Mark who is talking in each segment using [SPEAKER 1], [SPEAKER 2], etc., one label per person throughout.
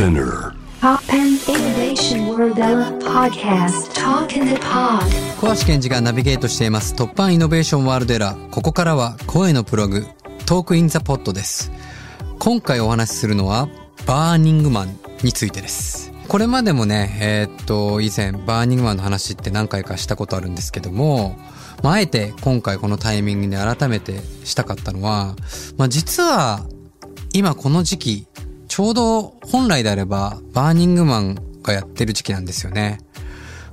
[SPEAKER 1] Spinear. Toppan Innovation World Era Podcast Talk in the Pod
[SPEAKER 2] 小橋賢児がナビゲートしています Toppan Innovation World Era。ここからは声のブログ、 Talk in the Pod です。今回お話しするのは、バーニングマンについてです。これまでもね、えーっと、以前、バーニングマンの話って何回かしたことあるんですけども、まあ、あえて今回このタイミングで改めてしたかったのは、まあ、実は、今この時期、ちょうど本来であれば、バーニングマンがやってる時期なんですよね。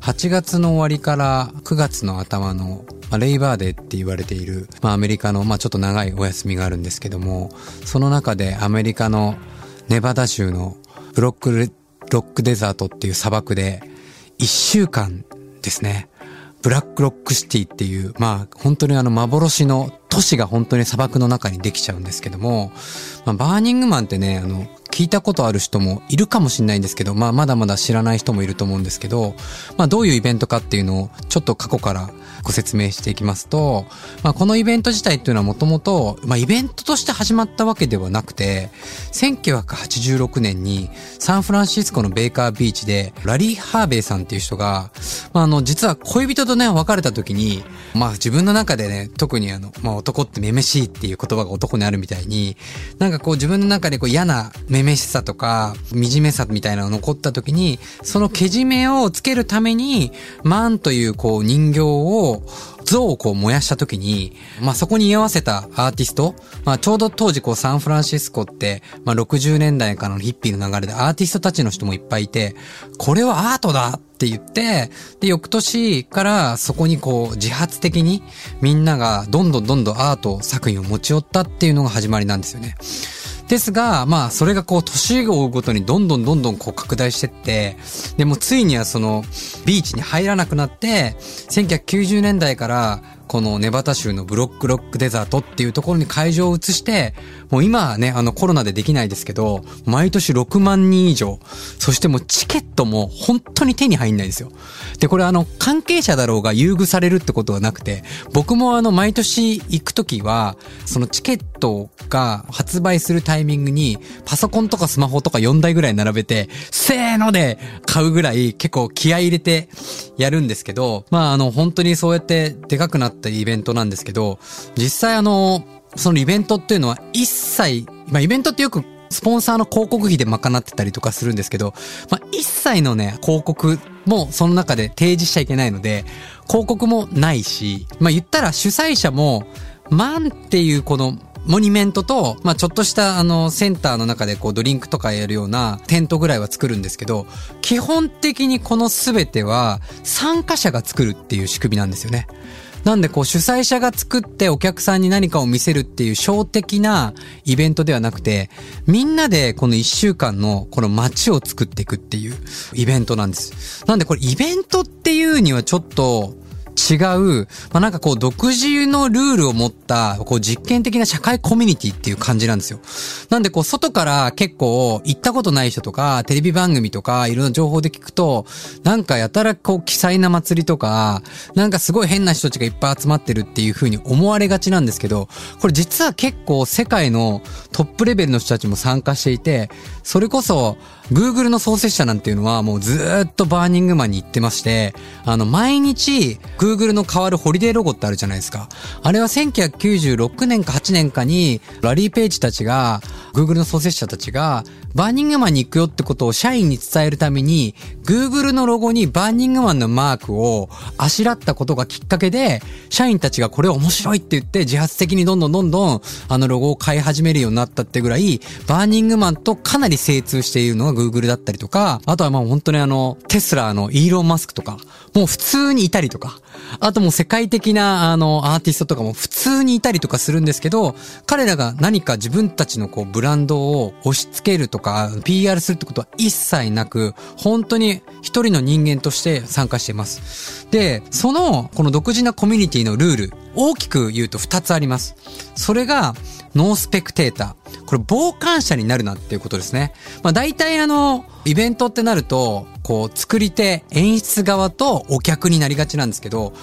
[SPEAKER 2] 8月の終わりから9月の頭の、ま、レイバーデーって言われている、まあ、アメリカの、まあ、ちょっと長いお休みがあるんですけども、その中でアメリカのネバダ州のブロック、ロックデザートっていう砂漠で、1週間ですね。ブラックロックシティっていう、まあ、本当にあの幻の都市が本当に砂漠の中にできちゃうんですけども、まあ、バーニングマンってね、あの、聞いたことある人もいるかもしれないんですけど、まあ、まだまだ知らない人もいると思うんですけど、まあ、どういうイベントかっていうのをちょっと過去からご説明していきますと、まあ、このイベント自体っていうのはもともと、まあ、イベントとして始まったわけではなくて、1986年にサンフランシスコのベーカービーチで、ラリー・ハーベイさんっていう人が、まあ、あの、実は恋人とね、別れた時に、まあ、自分の中でね、特にあの、まあ、男ってめめしいっていう言葉が男にあるみたいに、なんかこう自分の中でこう嫌なめめしさとか、惨めさみたいなのが残った時に、そのけじめをつけるために、マンというこう人形を、像をこう燃やした時に、まあそこに居合わせたアーティスト、まあちょうど当時こうサンフランシスコって、まあ60年代からのヒッピーの流れでアーティストたちの人もいっぱいいて、これはアートだって言って、で、翌年からそこにこう自発的にみんながどんどんどんどんアート作品を持ち寄ったっていうのが始まりなんですよね。ですが、まあ、それがこう、年を追うごとにどんどんどんどんこう拡大してって、でもついにはその、ビーチに入らなくなって、1990年代から、このネバタ州のブロックロックデザートっていうところに会場を移して、もう今はね、あのコロナでできないですけど、毎年6万人以上、そしてもうチケットも本当に手に入んないんですよ。で、これあの、関係者だろうが優遇されるってことはなくて、僕もあの、毎年行くときは、そのチケットが発売するタイミングに、パソコンとかスマホとか4台ぐらい並べて、せーので買うぐらい結構気合入れてやるんですけど、まああの、本当にそうやってでかくなってたイベントなんですけど、実際あの、そのイベントっていうのは一切、まあイベントってよくスポンサーの広告費で賄ってたりとかするんですけど、まあ一切のね、広告もその中で提示しちゃいけないので、広告もないし、まあ言ったら主催者も、マンっていうこのモニュメントと、まあちょっとしたあのセンターの中でこうドリンクとかやるようなテントぐらいは作るんですけど、基本的にこのすべては参加者が作るっていう仕組みなんですよね。なんでこう主催者が作ってお客さんに何かを見せるっていう小的なイベントではなくて、みんなでこの一週間のこの街を作っていくっていうイベントなんです。なんでこれイベントっていうにはちょっと違う、まあ、なんかこう独自のルールを持った、こう実験的な社会コミュニティっていう感じなんですよ。なんでこう外から結構行ったことない人とか、テレビ番組とかいろんな情報で聞くと、なんかやたらこう奇彩な祭りとか、なんかすごい変な人たちがいっぱい集まってるっていう風に思われがちなんですけど、これ実は結構世界のトップレベルの人たちも参加していて、それこそ Google の創設者なんていうのはもうずっとバーニングマンに行ってまして、あの毎日 Google の変わるホリデーロゴってあるじゃないですか。あれは1996年か8年かにラリー・ペイジたちが Google の創設者たちがバーニングマンに行くよってことを社員に伝えるために Google のロゴにバーニングマンのマークをあしらったことがきっかけで社員たちがこれ面白いって言って自発的にどんどんどんどんあのロゴを変え始めるようになったってぐらいバーニングマンとかなり精通しているのが Google だったりとかあとはまあ本当にあのテスラのイーロン・マスクとかもう普通にいたりとかあともう世界的なあのアーティストとかも普通にいたりとかするんですけど彼らが何か自分たちのこうブランドを押し付けるとか PR するってことは一切なく本当に一人の人間として参加しています。で、そのこの独自なコミュニティのルール大きく言うと2つあります。それがノースペクテーター。これ傍観者になるなっていうことですね。まあ大体あの、イベントってなると、こう、作り手、演出側とお客になりがちなんですけど、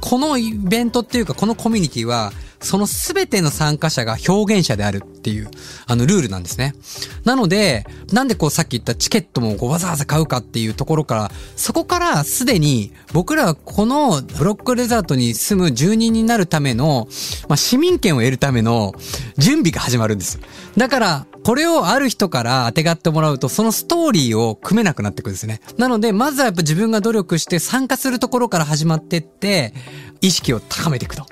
[SPEAKER 2] このイベントっていうか、このコミュニティは、その全ての参加者が表現者であるっていう、あの、ルールなんですね。なので、なんでこうさっき言ったチケットもこうわざわざ買うかっていうところから、そこからすでに僕らはこのブロックレザートに住む住人になるための、まあ、市民権を得るための準備が始まるんです。だから、これをある人から当てがってもらうと、そのストーリーを組めなくなってくるんですね。なので、まずはやっぱ自分が努力して参加するところから始まってって、意識を高めていくと。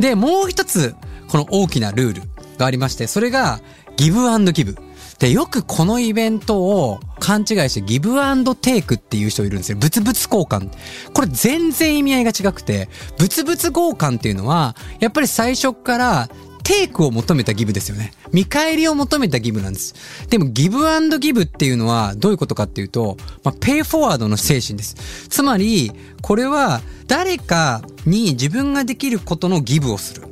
[SPEAKER 2] で、もう一つ、この大きなルールがありまして、それが、ギブアンドギブ。で、よくこのイベントを勘違いしてギブアンドテイクっていう人いるんですよ。物々交換。これ全然意味合いが違くて、物々交換っていうのは、やっぱり最初からテイクを求めたギブですよね。見返りを求めたギブなんです。でもギブアンドギブっていうのはどういうことかっていうと、まあ、ペイフォワードの精神です。つまり、これは誰かに自分ができることのギブをする。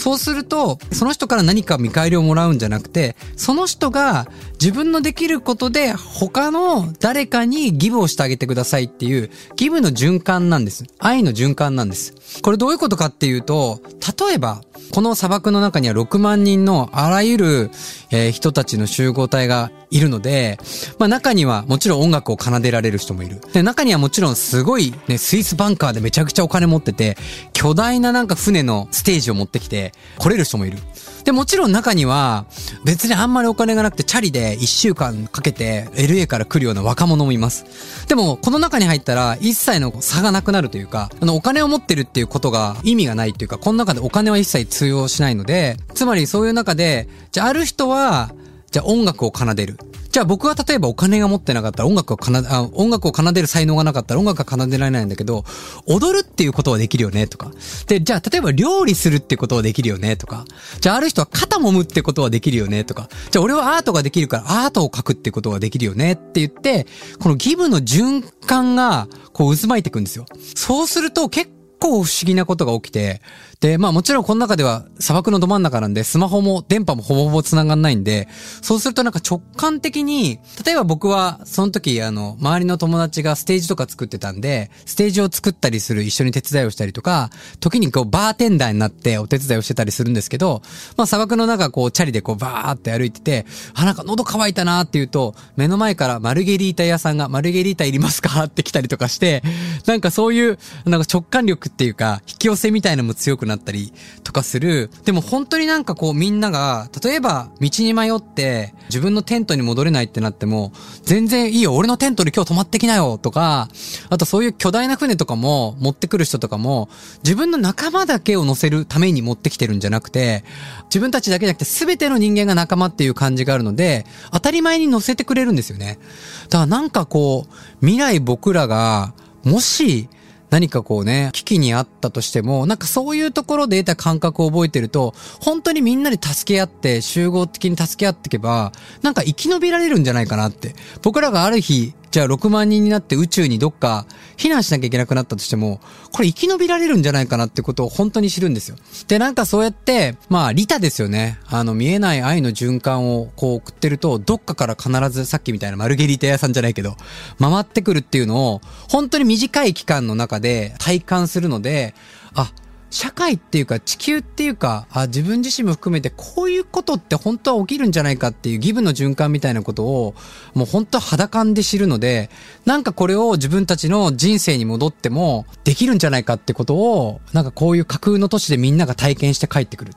[SPEAKER 2] そうすると、その人から何か見返りをもらうんじゃなくて、その人が自分のできることで他の誰かにギブをしてあげてくださいっていうギブの循環なんです。愛の循環なんです。これどういうことかっていうと、例えば、この砂漠の中には6万人のあらゆる、えー、人たちの集合体がいるので、まあ中にはもちろん音楽を奏でられる人もいる。で、中にはもちろんすごいね、スイスバンカーでめちゃくちゃお金持ってて、巨大ななんか船のステージを持ってきて来れる人もいる。で、もちろん中には別にあんまりお金がなくてチャリで1週間かけて LA から来るような若者もいます。でも、この中に入ったら一切の差がなくなるというか、あの、お金を持ってるっていうことが意味がないというか、この中でお金は一切通用しないので、つまりそういう中で、じゃあある人は、じゃあ音楽を奏でる。じゃあ僕は例えばお金が持ってなかったら音楽を奏で、あ音楽を奏でる才能がなかったら音楽が奏でられないんだけど、踊るっていうことはできるよねとか。で、じゃあ例えば料理するってことはできるよねとか。じゃあある人は肩揉むってことはできるよねとか。じゃあ俺はアートができるからアートを描くってことができるよねって言って、このギブの循環がこう渦巻いていくんですよ。そうすると結構構不思議なことが起きて、で、まあもちろんこの中では砂漠のど真ん中なんで、スマホも電波もほぼほぼ繋がんないんで、そうするとなんか直感的に、例えば僕はその時あの、周りの友達がステージとか作ってたんで、ステージを作ったりする一緒に手伝いをしたりとか、時にこうバーテンダーになってお手伝いをしてたりするんですけど、まあ砂漠の中こうチャリでこうバーって歩いてて、あ、なんか喉乾いたなーって言うと、目の前からマルゲリータ屋さんがマルゲリータいりますか？って来たりとかして、なんかそういう、なんか直感力っていうか、引き寄せみたいのも強くなったりとかする。でも本当になんかこうみんなが、例えば道に迷って自分のテントに戻れないってなっても、全然いいよ、俺のテントに今日泊まってきなよとか、あとそういう巨大な船とかも持ってくる人とかも、自分の仲間だけを乗せるために持ってきてるんじゃなくて、自分たちだけじゃなくて全ての人間が仲間っていう感じがあるので、当たり前に乗せてくれるんですよね。だからなんかこう、未来僕らが、もし、何かこうね、危機にあったとしても、なんかそういうところで得た感覚を覚えてると、本当にみんなで助け合って、集合的に助け合っていけば、なんか生き延びられるんじゃないかなって。僕らがある日、じゃあ6万人になって宇宙にどっか避難しなきゃいけなくなったとしても、これ生き延びられるんじゃないかなってことを本当に知るんですよ。で、なんかそうやって、まあ、利他ですよね。あの、見えない愛の循環をこう送ってると、どっかから必ずさっきみたいなマルゲリータ屋さんじゃないけど、回ってくるっていうのを、本当に短い期間の中で体感するので、あ、社会っていうか地球っていうか、あ自分自身も含めてこういうことって本当は起きるんじゃないかっていうギブの循環みたいなことをもう本当は肌感で知るので、なんかこれを自分たちの人生に戻ってもできるんじゃないかってことを、なんかこういう架空の都市でみんなが体験して帰ってくる。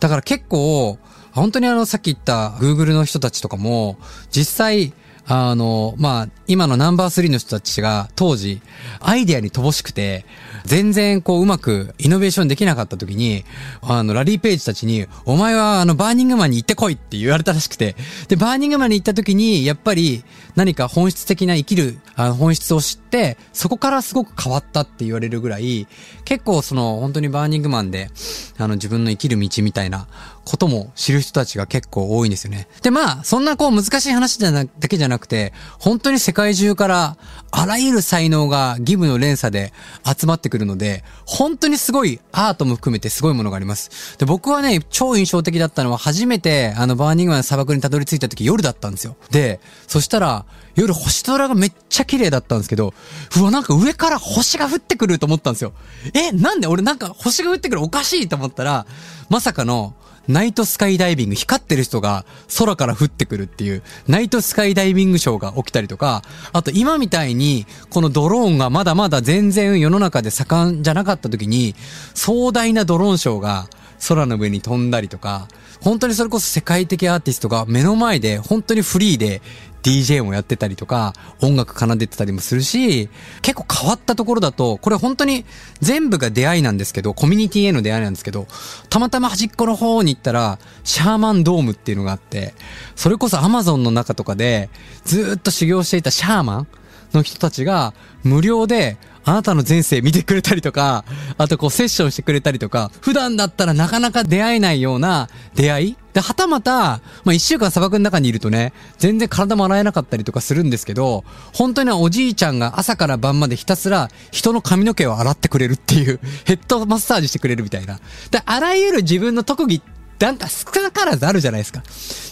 [SPEAKER 2] だから結構、本当にあのさっき言った Google の人たちとかも、実際あの、まあ、今のナンバー3の人たちが当時、アイデアに乏しくて、全然こううまくイノベーションできなかった時に、あの、ラリー・ページたちに、お前はあの、バーニングマンに行ってこいって言われたらしくて、で、バーニングマンに行った時に、やっぱり何か本質的な生きる、あの、本質を知って、そこからすごく変わったって言われるぐらい、結構その、本当にバーニングマンで、あの、自分の生きる道みたいなことも知る人たちが結構多いんですよね。で、まあ、そんなこう難しい話じゃな、だけじゃなくて、本当に世界中からあらゆる才能がギブの連鎖で集まってくるので、本当にすごいアートも含めてすごいものがあります。で、僕はね、超印象的だったのは初めてあのバーニングマンの砂漠にたどり着いた時夜だったんですよ。で、そしたら、夜星空がめっちゃ綺麗だったんですけど、うわ、なんか上から星が降ってくると思ったんですよ。え、なんで？俺なんか星が降ってくるおかしいと思ったら、まさかの、ナイトスカイダイビング、光ってる人が空から降ってくるっていう、ナイトスカイダイビングショーが起きたりとか、あと今みたいに、このドローンがまだまだ全然世の中で盛んじゃなかった時に、壮大なドローンショーが空の上に飛んだりとか、本当にそれこそ世界的アーティストが目の前で本当にフリーで DJ もやってたりとか、音楽奏でてたりもするし、結構変わったところだと、これ本当に全部が出会いなんですけど、コミュニティへの出会いなんですけど、たまたま端っこの方に行ったら、シャーマンドームっていうのがあって、それこそアマゾンの中とかで、ずっと修行していたシャーマンの人たちが、無料であなたの前世見てくれたりとか、あとこうセッションしてくれたりとか、普段だったらなかなか出会えないような出会いで、はたまた、まあ、一週間砂漠の中にいるとね、全然体も洗えなかったりとかするんですけど、本当におじいちゃんが朝から晩までひたすら人の髪の毛を洗ってくれるっていう、ヘッドマッサージしてくれるみたいな。で、あらゆる自分の特技ってなんか少なからずあるじゃないですか。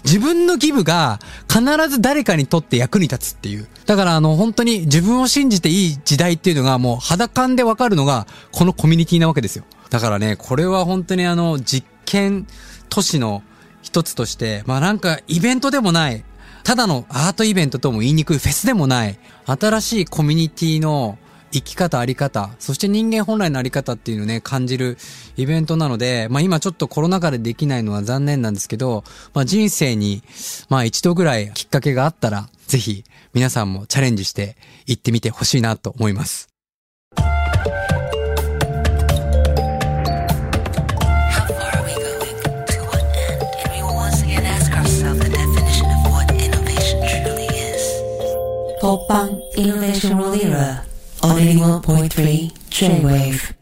[SPEAKER 2] 自分のギブが必ず誰かにとって役に立つっていう。だからあの本当に自分を信じていい時代っていうのがもう肌感でわかるのがこのコミュニティなわけですよ。だからね、これは本当にあの実験都市の一つとして、まあなんかイベントでもない、ただのアートイベントとも言いにくいフェスでもない、新しいコミュニティの生き方、あり方、そして人間本来のあり方っていうのをね、感じるイベントなので、まあ今ちょっとコロナ禍でできないのは残念なんですけど、まあ人生に、まあ一度ぐらいきっかけがあったら、ぜひ皆さんもチャレンジして行ってみてほしいなと思います。
[SPEAKER 3] Popang Innovation World Era on 81.3 J-Wave.